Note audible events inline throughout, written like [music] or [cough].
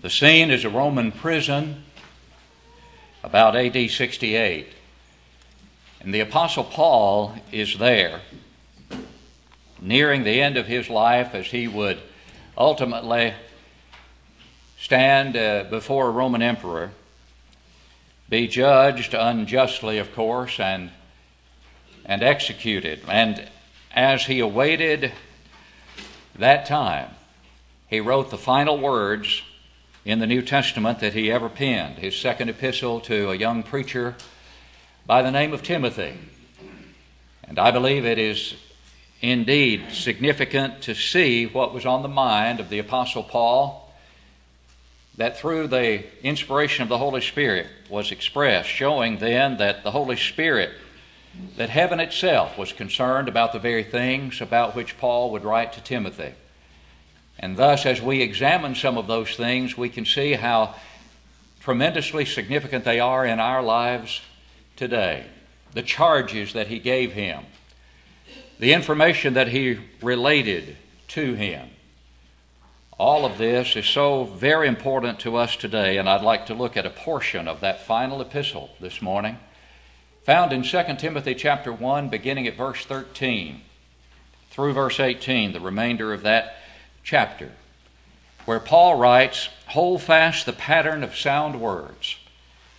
The scene is a Roman prison about AD 68. And the Apostle Paul is there, nearing the end of his life as he would ultimately stand uh, before a Roman emperor, be judged unjustly, of course, and, and executed. And as he awaited that time, he wrote the final words in the New Testament that he ever penned, his second epistle to a young preacher by the name of Timothy. And I believe it is indeed significant to see what was on the mind of the Apostle Paul, that through the inspiration of the Holy Spirit was expressed, showing then that the Holy Spirit, that heaven itself was concerned about the very things about which Paul would write to Timothy. And thus, as we examine some of those things, we can see how tremendously significant they are in our lives today. The charges that he gave him, the information that he related to him. All of this is so very important to us today, and I'd like to look at a portion of that final epistle this morning, found in 2 Timothy chapter 1, beginning at verse 13 through verse 18, the remainder of that chapter, where Paul writes, Hold fast the pattern of sound words,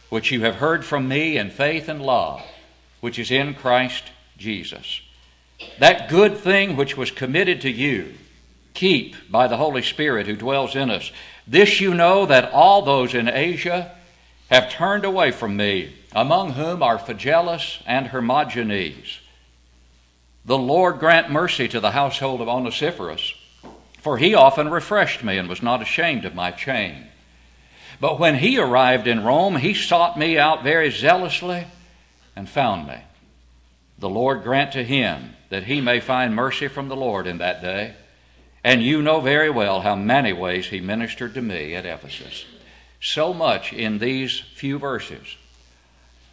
which you have heard from me in faith and love, which is in Christ Jesus. That good thing which was committed to you, keep by the Holy Spirit who dwells in us. This you know that all those in Asia have turned away from me, among whom are Phygelus and Hermogenes. The Lord grant mercy to the household of Onesiphorus for he often refreshed me and was not ashamed of my chain. But when he arrived in Rome, he sought me out very zealously and found me. The Lord grant to him that he may find mercy from the Lord in that day. And you know very well how many ways he ministered to me at Ephesus. So much in these few verses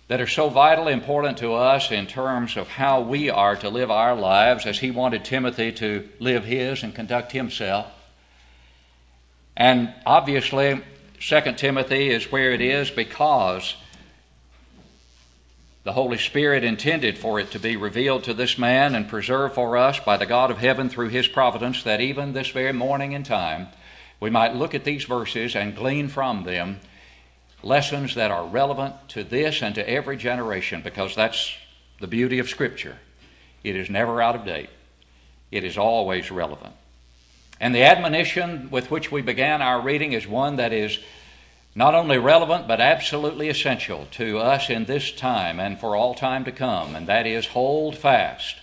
that are so vitally important to us in terms of how we are to live our lives as he wanted Timothy to live his and conduct himself. And obviously, 2 Timothy is where it is because the Holy Spirit intended for it to be revealed to this man and preserved for us by the God of heaven through his providence that even this very morning in time we might look at these verses and glean from them lessons that are relevant to this and to every generation because that's the beauty of Scripture. It is never out of date, it is always relevant. And the admonition with which we began our reading is one that is not only relevant but absolutely essential to us in this time and for all time to come, and that is hold fast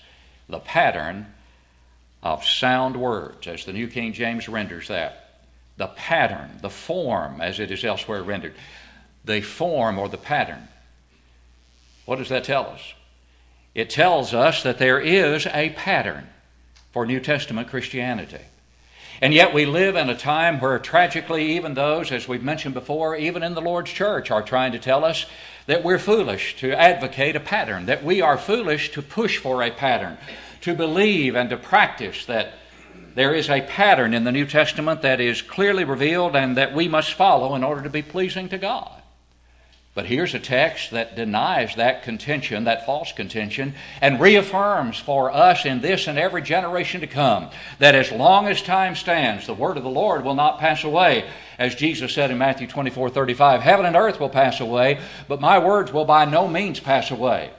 the pattern of sound words, as the New King James renders that. The pattern, the form, as it is elsewhere rendered the form or the pattern. What does that tell us? It tells us that there is a pattern for New Testament Christianity. And yet we live in a time where tragically, even those, as we've mentioned before, even in the Lord's church, are trying to tell us that we're foolish to advocate a pattern, that we are foolish to push for a pattern, to believe and to practice that there is a pattern in the New Testament that is clearly revealed and that we must follow in order to be pleasing to God. But here's a text that denies that contention, that false contention, and reaffirms for us in this and every generation to come that as long as time stands, the word of the Lord will not pass away. As Jesus said in Matthew 24 35, Heaven and earth will pass away, but my words will by no means pass away.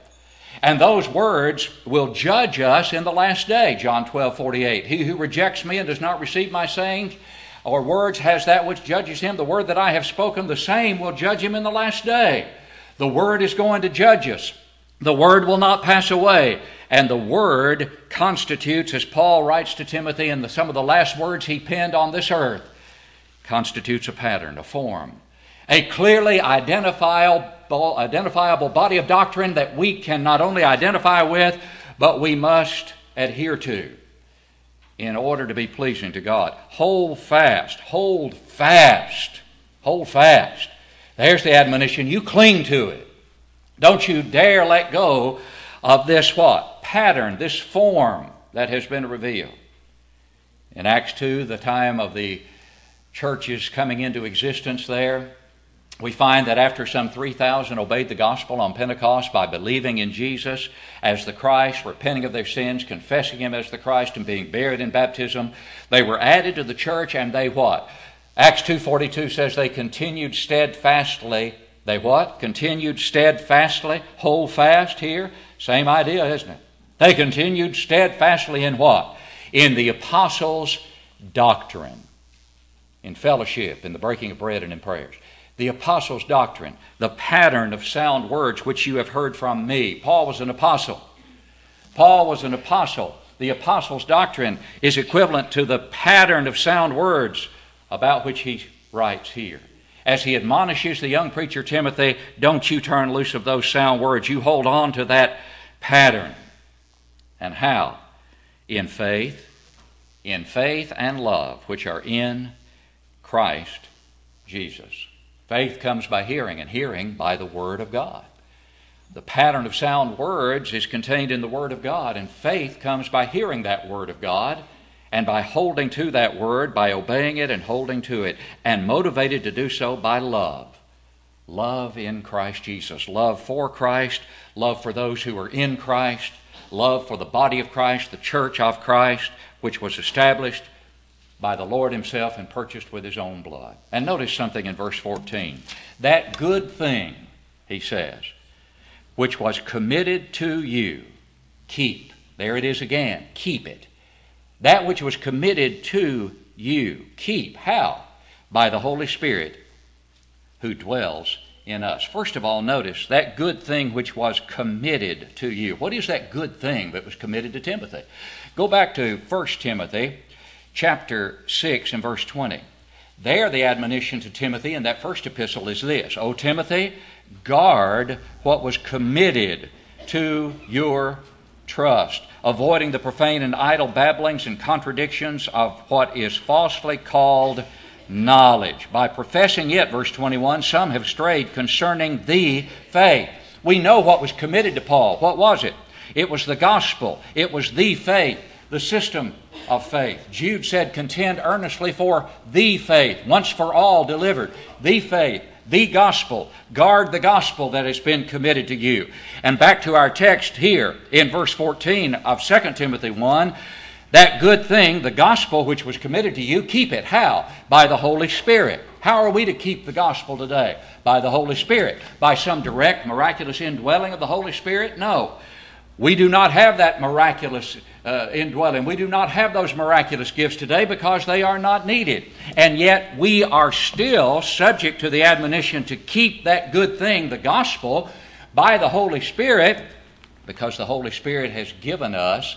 And those words will judge us in the last day, John 12 48. He who rejects me and does not receive my sayings, or words has that which judges him. The word that I have spoken, the same will judge him in the last day. The word is going to judge us. The word will not pass away. And the word constitutes, as Paul writes to Timothy in the, some of the last words he penned on this earth, constitutes a pattern, a form, a clearly identifiable, identifiable body of doctrine that we can not only identify with, but we must adhere to in order to be pleasing to God. Hold fast, hold fast, hold fast. There's the admonition. You cling to it. Don't you dare let go of this what? Pattern, this form that has been revealed. In Acts 2, the time of the churches coming into existence there. We find that after some 3,000 obeyed the gospel on Pentecost by believing in Jesus as the Christ, repenting of their sins, confessing Him as the Christ, and being buried in baptism, they were added to the church and they what? Acts 2.42 says they continued steadfastly. They what? Continued steadfastly. Hold fast here. Same idea, isn't it? They continued steadfastly in what? In the apostles' doctrine, in fellowship, in the breaking of bread, and in prayers the apostles' doctrine, the pattern of sound words which you have heard from me. Paul was an apostle. Paul was an apostle. The apostles' doctrine is equivalent to the pattern of sound words about which he writes here. As he admonishes the young preacher Timothy, don't you turn loose of those sound words. You hold on to that pattern. And how? In faith, in faith and love, which are in Christ Jesus. Faith comes by hearing, and hearing by the Word of God. The pattern of sound words is contained in the Word of God, and faith comes by hearing that Word of God and by holding to that Word, by obeying it and holding to it, and motivated to do so by love. Love in Christ Jesus. Love for Christ, love for those who are in Christ, love for the body of Christ, the church of Christ, which was established by the Lord Himself and purchased with His own blood. And notice something in verse 14. That good thing, He says, which was committed to you, keep. There it is again. Keep it. That which was committed to you, keep. How? By the Holy Spirit who dwells in us. First of all, notice that good thing which was committed to you. What is that good thing that was committed to Timothy? Go back to 1 Timothy chapter 6 and verse 20. There, the admonition to Timothy in that first epistle is this O Timothy, guard what was committed to your trust, avoiding the profane and idle babblings and contradictions of what is falsely called knowledge. By professing it, verse 21, some have strayed concerning the faith. We know what was committed to Paul. What was it? It was the gospel, it was the faith the system of faith. Jude said, Contend earnestly for the faith, once for all delivered, the faith, the gospel. Guard the gospel that has been committed to you. And back to our text here in verse 14 of 2 Timothy 1 that good thing, the gospel which was committed to you, keep it. How? By the Holy Spirit. How are we to keep the gospel today? By the Holy Spirit. By some direct, miraculous indwelling of the Holy Spirit? No. We do not have that miraculous uh, indwelling. We do not have those miraculous gifts today because they are not needed. And yet we are still subject to the admonition to keep that good thing, the gospel, by the Holy Spirit because the Holy Spirit has given us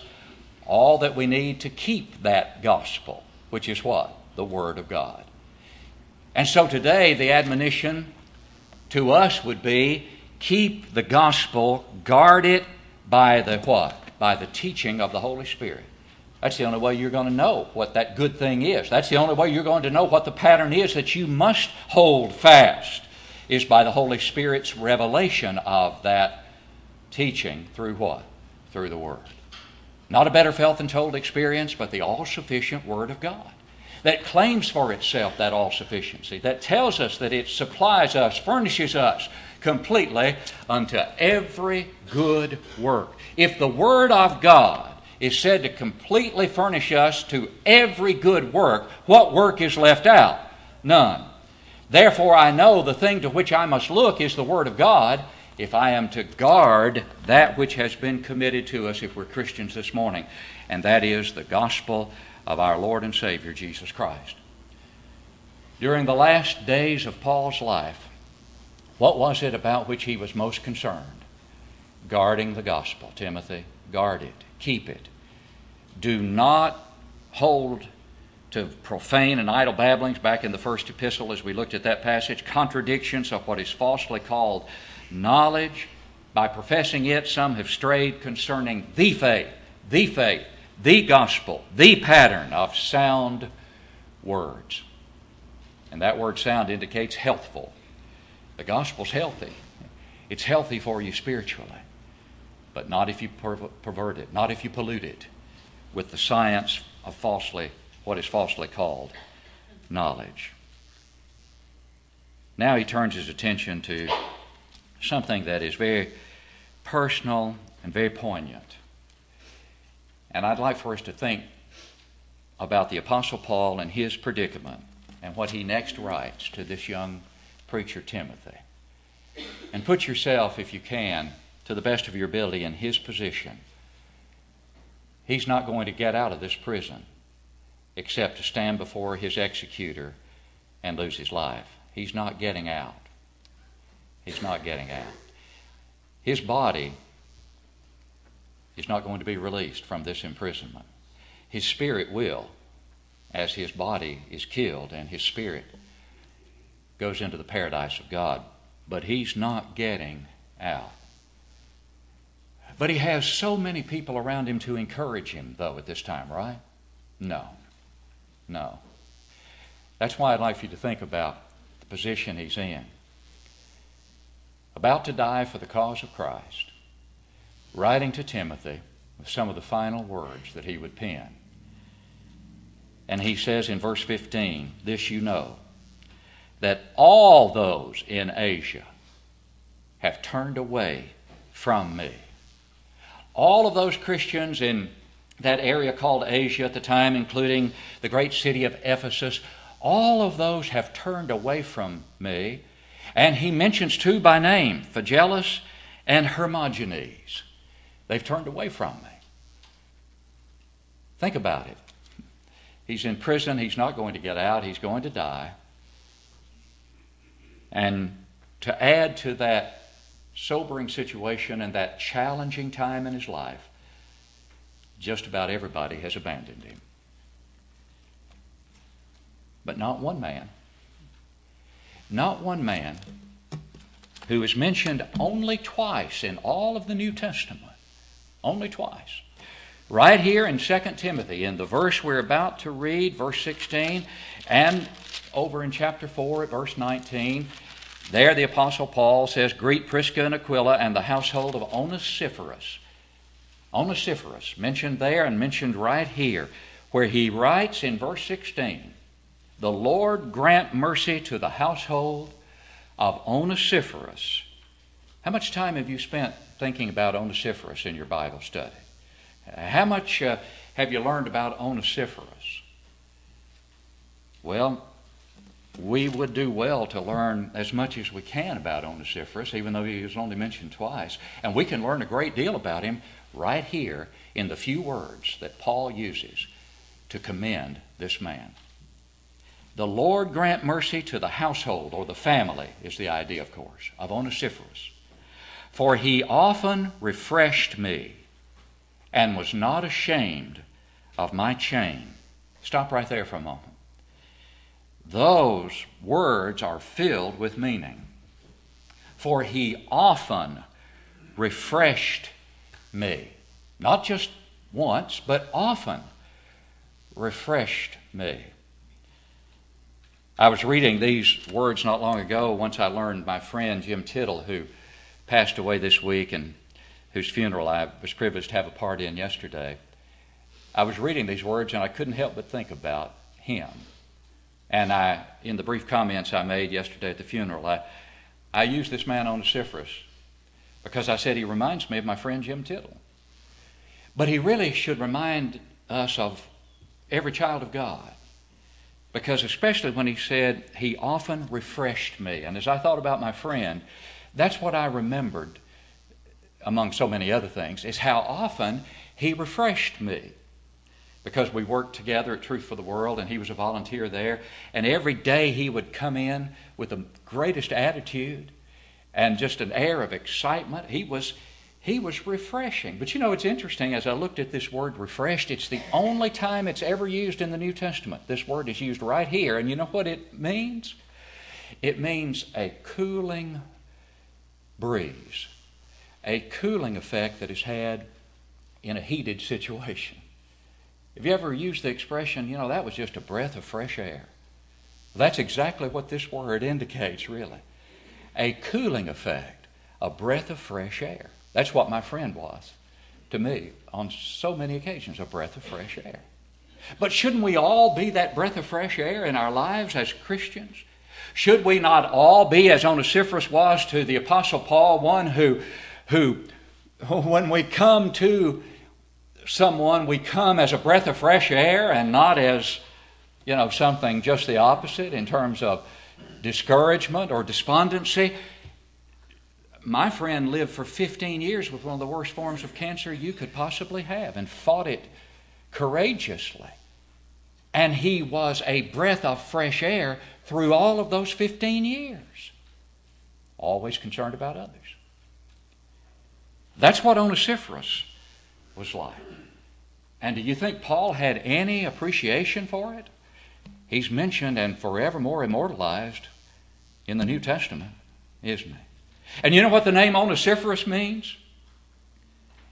all that we need to keep that gospel, which is what? The Word of God. And so today the admonition to us would be keep the gospel, guard it by the what? By the teaching of the Holy Spirit. That's the only way you're going to know what that good thing is. That's the only way you're going to know what the pattern is that you must hold fast, is by the Holy Spirit's revelation of that teaching through what? Through the Word. Not a better felt than told experience, but the all sufficient Word of God that claims for itself that all sufficiency, that tells us that it supplies us, furnishes us completely unto every good work. If the Word of God is said to completely furnish us to every good work, what work is left out? None. Therefore, I know the thing to which I must look is the Word of God if I am to guard that which has been committed to us if we're Christians this morning, and that is the gospel of our Lord and Savior Jesus Christ. During the last days of Paul's life, what was it about which he was most concerned? Guarding the gospel, Timothy. Guard it. Keep it. Do not hold to profane and idle babblings back in the first epistle as we looked at that passage, contradictions of what is falsely called knowledge. By professing it, some have strayed concerning the faith, the faith, the gospel, the pattern of sound words. And that word sound indicates healthful. The gospel's healthy. It's healthy for you spiritually, but not if you pervert it, not if you pollute it with the science of falsely, what is falsely called knowledge. Now he turns his attention to something that is very personal and very poignant. And I'd like for us to think about the Apostle Paul and his predicament and what he next writes to this young preacher, Timothy. And put yourself, if you can, to the best of your ability in his position. He's not going to get out of this prison except to stand before his executor and lose his life. He's not getting out. He's not getting out. His body is not going to be released from this imprisonment. His spirit will, as his body is killed and his spirit goes into the paradise of God. But he's not getting out. But he has so many people around him to encourage him, though, at this time, right? No. No. That's why I'd like for you to think about the position he's in. About to die for the cause of Christ, writing to Timothy with some of the final words that he would pen. And he says in verse 15, This you know, that all those in Asia have turned away from me. All of those Christians in that area called Asia at the time, including the great city of Ephesus, all of those have turned away from me. And he mentions two by name, Phygellus and Hermogenes. They've turned away from me. Think about it. He's in prison. He's not going to get out. He's going to die. And to add to that sobering situation and that challenging time in his life, just about everybody has abandoned him. But not one man, not one man who is mentioned only twice in all of the New Testament, only twice. Right here in 2 Timothy, in the verse we're about to read, verse 16, and over in chapter 4 at verse 19, there the Apostle Paul says, Greet Prisca and Aquila and the household of Onesiphorus Onesiphorus, mentioned there and mentioned right here, where he writes in verse 16, The Lord grant mercy to the household of Onesiphorus. How much time have you spent thinking about Onesiphorus in your Bible study? How much uh, have you learned about Onesiphorus? Well, we would do well to learn as much as we can about Onesiphorus, even though he was only mentioned twice. And we can learn a great deal about him right here in the few words that Paul uses to commend this man. The Lord grant mercy to the household or the family, is the idea, of course, of Onesiphorus. For he often refreshed me and was not ashamed of my chain. Stop right there for a moment. Those words are filled with meaning. For he often refreshed me. Not just once, but often refreshed me. I was reading these words not long ago once I learned my friend Jim Tittle, who passed away this week and whose funeral I was privileged to have a part in yesterday. I was reading these words and I couldn't help but think about him. And I, in the brief comments I made yesterday at the funeral, I, I used this man on Onesiphorus because I said he reminds me of my friend Jim Tittle. But he really should remind us of every child of God. Because especially when he said, He often refreshed me. And as I thought about my friend, that's what I remembered, among so many other things, is how often he refreshed me. Because we worked together at Truth for the World, and he was a volunteer there. And every day he would come in with the greatest attitude and just an air of excitement. He was, he was refreshing. But you know, it's interesting as I looked at this word refreshed, it's the only time it's ever used in the New Testament. This word is used right here. And you know what it means? It means a cooling breeze, a cooling effect that is had in a heated situation. Have you ever used the expression, you know, that was just a breath of fresh air? That's exactly what this word indicates, really a cooling effect, a breath of fresh air. That's what my friend was to me on so many occasions a breath of fresh air. But shouldn't we all be that breath of fresh air in our lives as Christians? Should we not all be, as Onesiphorus was to the Apostle Paul, one who, who [laughs] when we come to someone, we come as a breath of fresh air and not as, you know, something just the opposite in terms of discouragement or despondency. My friend lived for 15 years with one of the worst forms of cancer you could possibly have and fought it courageously. And he was a breath of fresh air through all of those 15 years, always concerned about others. That's what Onesiphorus was like. And do you think Paul had any appreciation for it? He's mentioned and forevermore immortalized in the New Testament, isn't he? And you know what the name Onesiphorus means?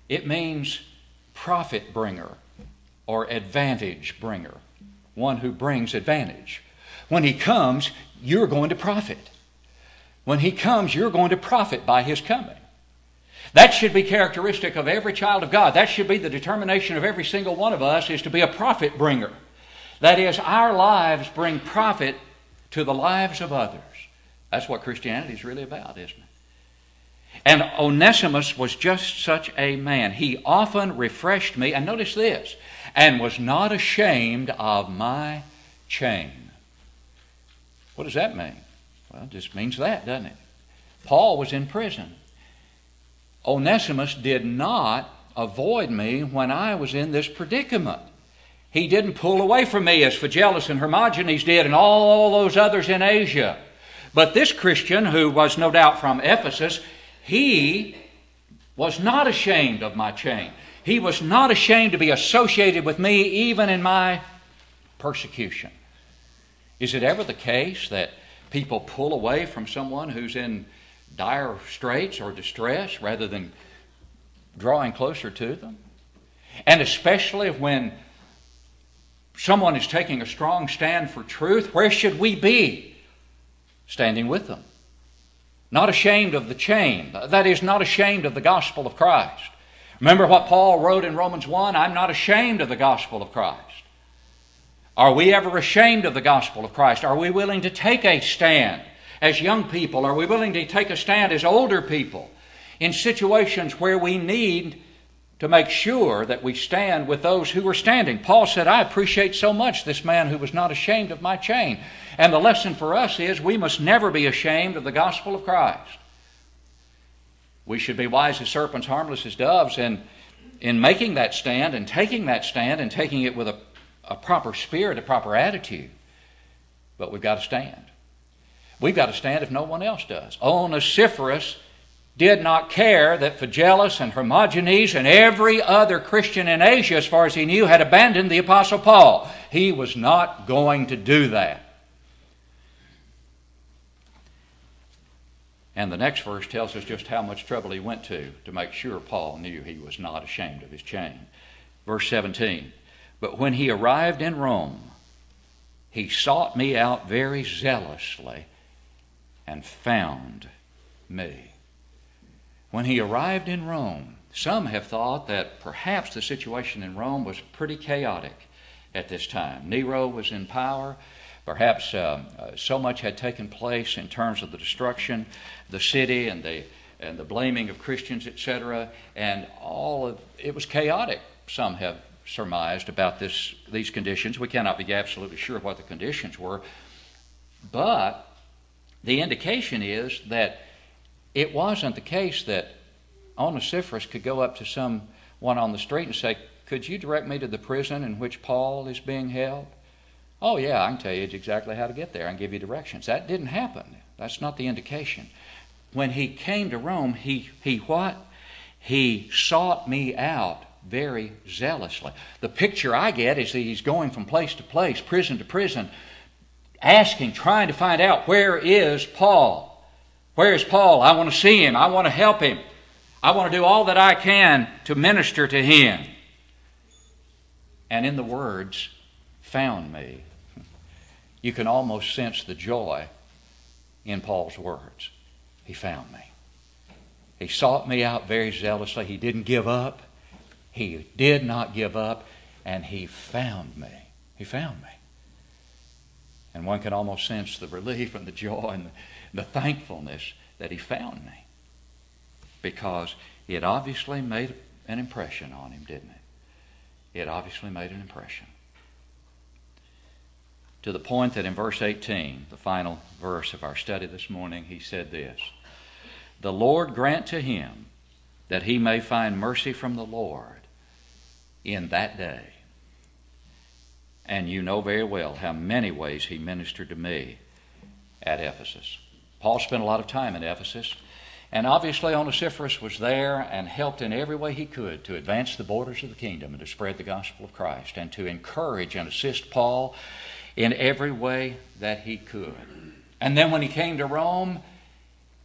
It means profit bringer or advantage bringer, one who brings advantage. When he comes, you're going to profit. When he comes, you're going to profit by his coming. That should be characteristic of every child of God. That should be the determination of every single one of us is to be a profit bringer. That is, our lives bring profit to the lives of others. That's what Christianity is really about, isn't it? And Onesimus was just such a man. He often refreshed me, and notice this, and was not ashamed of my chain. What does that mean? Well, it just means that, doesn't it? Paul was in prison. Onesimus did not avoid me when I was in this predicament. He didn't pull away from me as Phygellus and Hermogenes did and all those others in Asia. But this Christian, who was no doubt from Ephesus, he was not ashamed of my chain. He was not ashamed to be associated with me even in my persecution. Is it ever the case that people pull away from someone who's in dire straits or distress rather than drawing closer to them? And especially when someone is taking a strong stand for truth, where should we be? Standing with them. Not ashamed of the chain. That is, not ashamed of the gospel of Christ. Remember what Paul wrote in Romans 1 I'm not ashamed of the gospel of Christ. Are we ever ashamed of the gospel of Christ? Are we willing to take a stand as young people? Are we willing to take a stand as older people in situations where we need to make sure that we stand with those who are standing? Paul said, I appreciate so much this man who was not ashamed of my chain. And the lesson for us is we must never be ashamed of the gospel of Christ. We should be wise as serpents, harmless as doves, in, in making that stand and taking that stand and taking it with a, a proper spirit, a proper attitude. But we've got to stand. We've got to stand if no one else does. Onesiphorus did not care that Phygellus and Hermogenes and every other Christian in Asia, as far as he knew, had abandoned the Apostle Paul. He was not going to do that. And the next verse tells us just how much trouble he went to to make sure Paul knew he was not ashamed of his chain. Verse 17 But when he arrived in Rome, he sought me out very zealously and found me. When he arrived in Rome, some have thought that perhaps the situation in Rome was pretty chaotic at this time. Nero was in power. Perhaps uh, uh, so much had taken place in terms of the destruction the city and the, and the blaming of Christians, etc., and all of it was chaotic. Some have surmised about this, these conditions. We cannot be absolutely sure what the conditions were, but the indication is that it wasn't the case that Onesiphorus could go up to someone on the street and say, Could you direct me to the prison in which Paul is being held? Oh, yeah, I can tell you exactly how to get there and give you directions. That didn't happen. That's not the indication. When he came to Rome, he, he what? He sought me out very zealously. The picture I get is that he's going from place to place, prison to prison, asking, trying to find out where is Paul? Where is Paul? I want to see him. I want to help him. I want to do all that I can to minister to him. And in the words, found me, you can almost sense the joy in Paul's words. He found me. He sought me out very zealously. He didn't give up. He did not give up, and he found me. He found me. And one can almost sense the relief and the joy and the thankfulness that he found me. Because it obviously made an impression on him, didn't it? It obviously made an impression. To the point that in verse 18, the final verse of our study this morning, he said this The Lord grant to him that he may find mercy from the Lord in that day. And you know very well how many ways he ministered to me at Ephesus. Paul spent a lot of time in Ephesus, and obviously Onesiphorus was there and helped in every way he could to advance the borders of the kingdom and to spread the gospel of Christ and to encourage and assist Paul in every way that he could. And then when he came to Rome,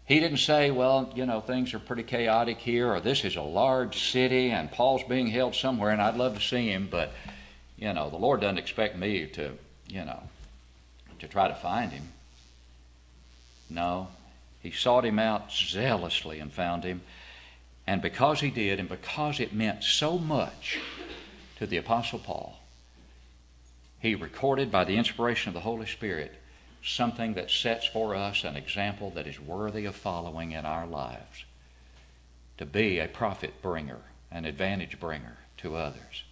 he didn't say, well, you know, things are pretty chaotic here, or this is a large city and Paul's being held somewhere and I'd love to see him, but you know, the Lord doesn't expect me to, you know, to try to find him. No, he sought him out zealously and found him. And because he did, and because it meant so much to the Apostle Paul, he recorded by the inspiration of the Holy Spirit something that sets for us an example that is worthy of following in our lives. To be a profit bringer, an advantage bringer to others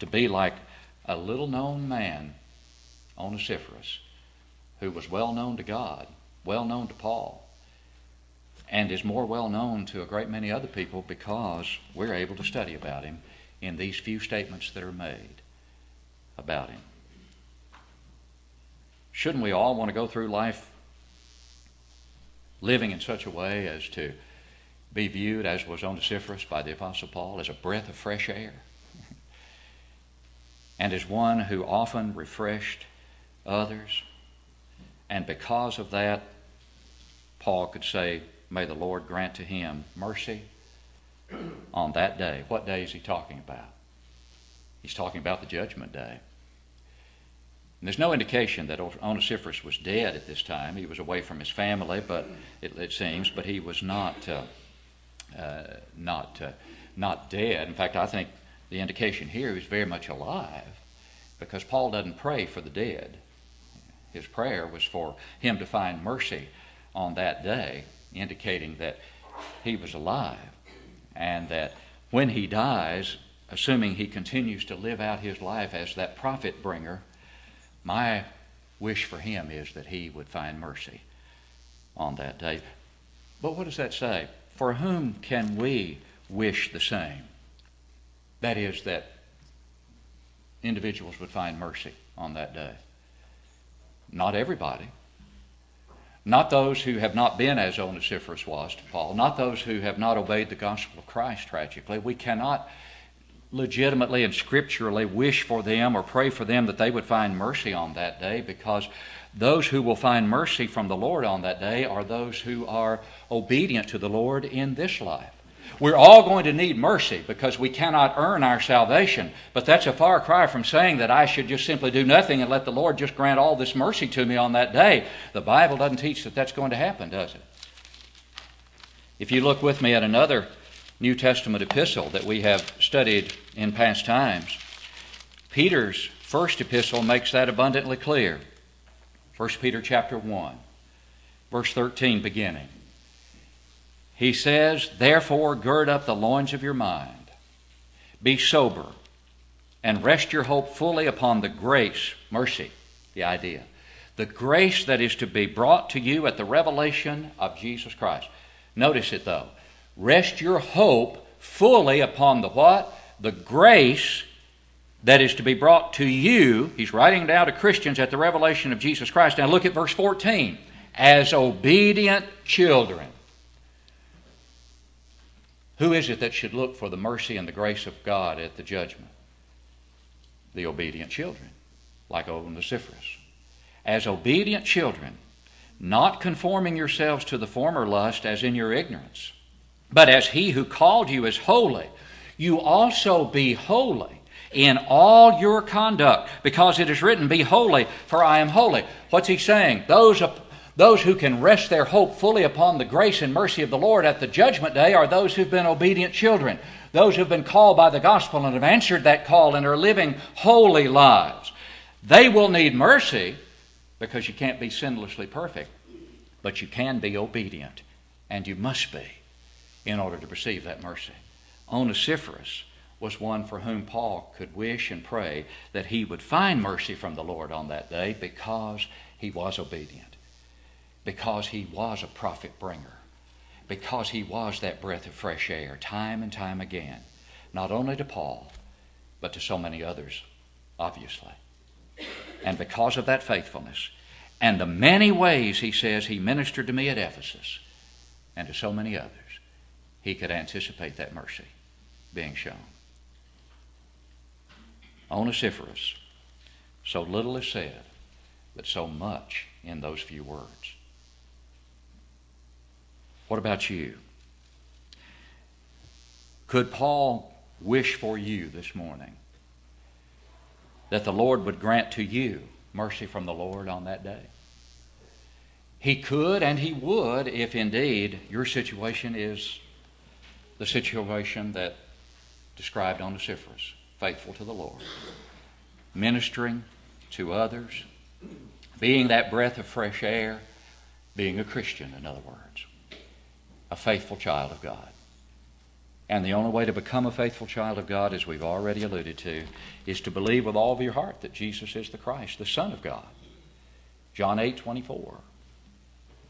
to be like a little known man, Onesiphorus, who was well known to God, well known to Paul, and is more well known to a great many other people because we're able to study about him in these few statements that are made about him. Shouldn't we all want to go through life living in such a way as to be viewed, as was Onesiphorus by the Apostle Paul, as a breath of fresh air? And as one who often refreshed others. And because of that, Paul could say, May the Lord grant to him mercy on that day. What day is he talking about? He's talking about the judgment day. And there's no indication that Onesiphorus was dead at this time. He was away from his family, but it, it seems, but he was not uh, uh, not uh, not dead. In fact, I think the indication here is very much alive because Paul doesn't pray for the dead. His prayer was for him to find mercy on that day, indicating that he was alive and that when he dies, assuming he continues to live out his life as that profit bringer, my wish for him is that he would find mercy on that day. But what does that say? For whom can we wish the same? That is, that individuals would find mercy on that day. Not everybody. Not those who have not been as Onesiphorus was to Paul. Not those who have not obeyed the gospel of Christ tragically. We cannot legitimately and scripturally wish for them or pray for them that they would find mercy on that day because those who will find mercy from the Lord on that day are those who are obedient to the Lord in this life. We're all going to need mercy because we cannot earn our salvation. But that's a far cry from saying that I should just simply do nothing and let the Lord just grant all this mercy to me on that day. The Bible doesn't teach that that's going to happen, does it? If you look with me at another New Testament epistle that we have studied in past times, Peter's first epistle makes that abundantly clear. 1 Peter chapter 1, verse 13 beginning. He says, Therefore, gird up the loins of your mind, be sober, and rest your hope fully upon the grace, mercy, the idea, the grace that is to be brought to you at the revelation of Jesus Christ. Notice it though. Rest your hope fully upon the what? The grace that is to be brought to you. He's writing down to Christians at the revelation of Jesus Christ. Now look at verse 14. As obedient children. Who is it that should look for the mercy and the grace of God at the judgment? The obedient children, like Onesiphorus. As obedient children, not conforming yourselves to the former lust as in your ignorance, but as he who called you is holy, you also be holy in all your conduct, because it is written, Be holy, for I am holy. What's he saying? Those those who can rest their hope fully upon the grace and mercy of the Lord at the judgment day are those who've been obedient children, those who've been called by the gospel and have answered that call and are living holy lives. They will need mercy because you can't be sinlessly perfect, but you can be obedient, and you must be in order to receive that mercy. Onesiphorus was one for whom Paul could wish and pray that he would find mercy from the Lord on that day because he was obedient, because he was a profit bringer, because he was that breath of fresh air time and time again, not only to Paul, but to so many others, obviously. And because of that faithfulness, and the many ways he says he ministered to me at Ephesus, and to so many others, he could anticipate that mercy being shown. Onesiphorus, so little is said, but so much in those few words. What about you? Could Paul wish for you this morning that the Lord would grant to you mercy from the Lord on that day? He could and he would if indeed your situation is the situation that described on Onesiphorus, faithful to the Lord, ministering to others, being that breath of fresh air, being a Christian, in other words, a faithful child of God. And the only way to become a faithful child of God, as we've already alluded to, is to believe with all of your heart that Jesus is the Christ, the Son of God. John 8 24.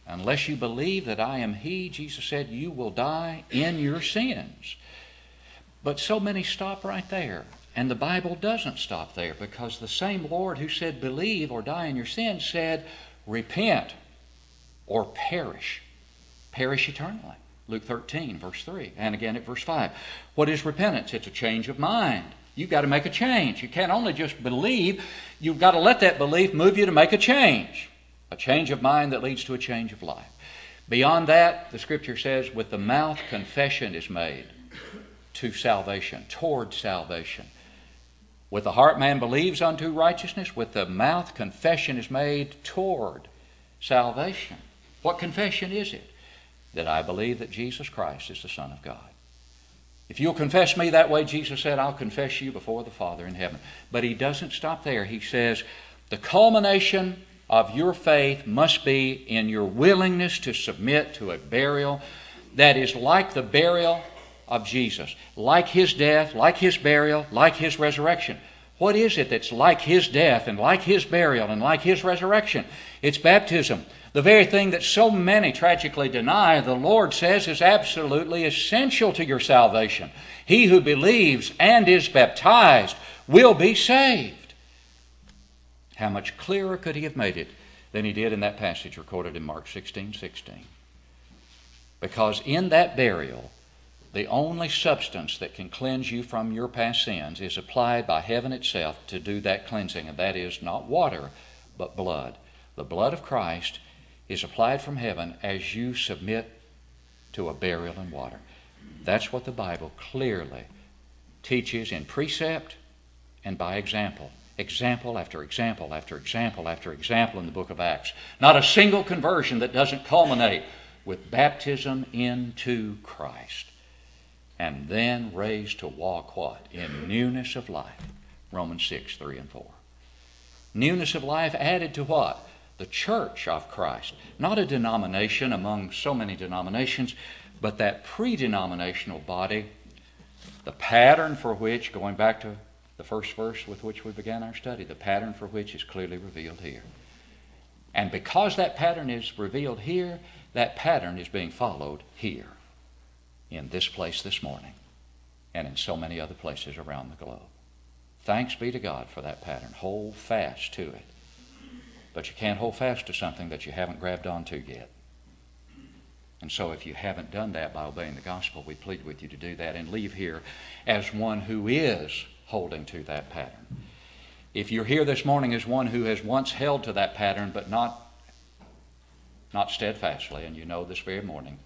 Unless you believe that I am He, Jesus said, you will die in your sins. But so many stop right there. And the Bible doesn't stop there because the same Lord who said, believe or die in your sins, said, repent or perish. Perish eternally. Luke 13, verse 3, and again at verse 5. What is repentance? It's a change of mind. You've got to make a change. You can't only just believe, you've got to let that belief move you to make a change. A change of mind that leads to a change of life. Beyond that, the scripture says, with the mouth confession is made to salvation, toward salvation. With the heart man believes unto righteousness, with the mouth confession is made toward salvation. What confession is it? That I believe that Jesus Christ is the Son of God. If you'll confess me that way, Jesus said, I'll confess you before the Father in heaven. But he doesn't stop there. He says, the culmination of your faith must be in your willingness to submit to a burial that is like the burial of Jesus, like his death, like his burial, like his resurrection. What is it that's like his death and like his burial and like his resurrection? It's baptism. The very thing that so many tragically deny, the Lord says is absolutely essential to your salvation. He who believes and is baptized will be saved. How much clearer could he have made it than he did in that passage recorded in Mark 16 16? Because in that burial, the only substance that can cleanse you from your past sins is applied by heaven itself to do that cleansing, and that is not water, but blood. The blood of Christ is applied from heaven as you submit to a burial in water. That's what the Bible clearly teaches in precept and by example example after example after example after example in the book of Acts. Not a single conversion that doesn't culminate with baptism into Christ. And then raised to walk what? In newness of life. Romans 6, 3 and 4. Newness of life added to what? The church of Christ. Not a denomination among so many denominations, but that pre denominational body, the pattern for which, going back to the first verse with which we began our study, the pattern for which is clearly revealed here. And because that pattern is revealed here, that pattern is being followed here, in this place this morning, and in so many other places around the globe. Thanks be to God for that pattern. Hold fast to it. But you can't hold fast to something that you haven't grabbed onto yet. And so, if you haven't done that by obeying the gospel, we plead with you to do that and leave here as one who is holding to that pattern. If you're here this morning as one who has once held to that pattern but not, not steadfastly, and you know this very morning,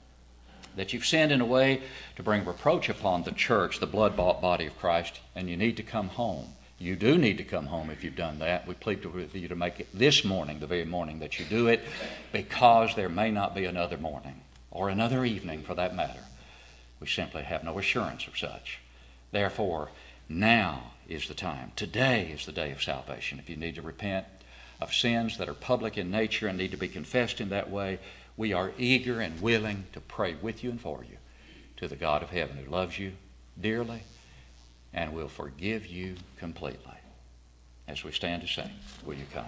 that you've sinned in a way to bring reproach upon the church, the blood bought body of Christ, and you need to come home you do need to come home if you've done that. We plead with you to make it this morning, the very morning that you do it, because there may not be another morning or another evening for that matter. We simply have no assurance of such. Therefore, now is the time. Today is the day of salvation. If you need to repent of sins that are public in nature and need to be confessed in that way, we are eager and willing to pray with you and for you to the God of heaven who loves you dearly and will forgive you completely. As we stand to sing, will you come?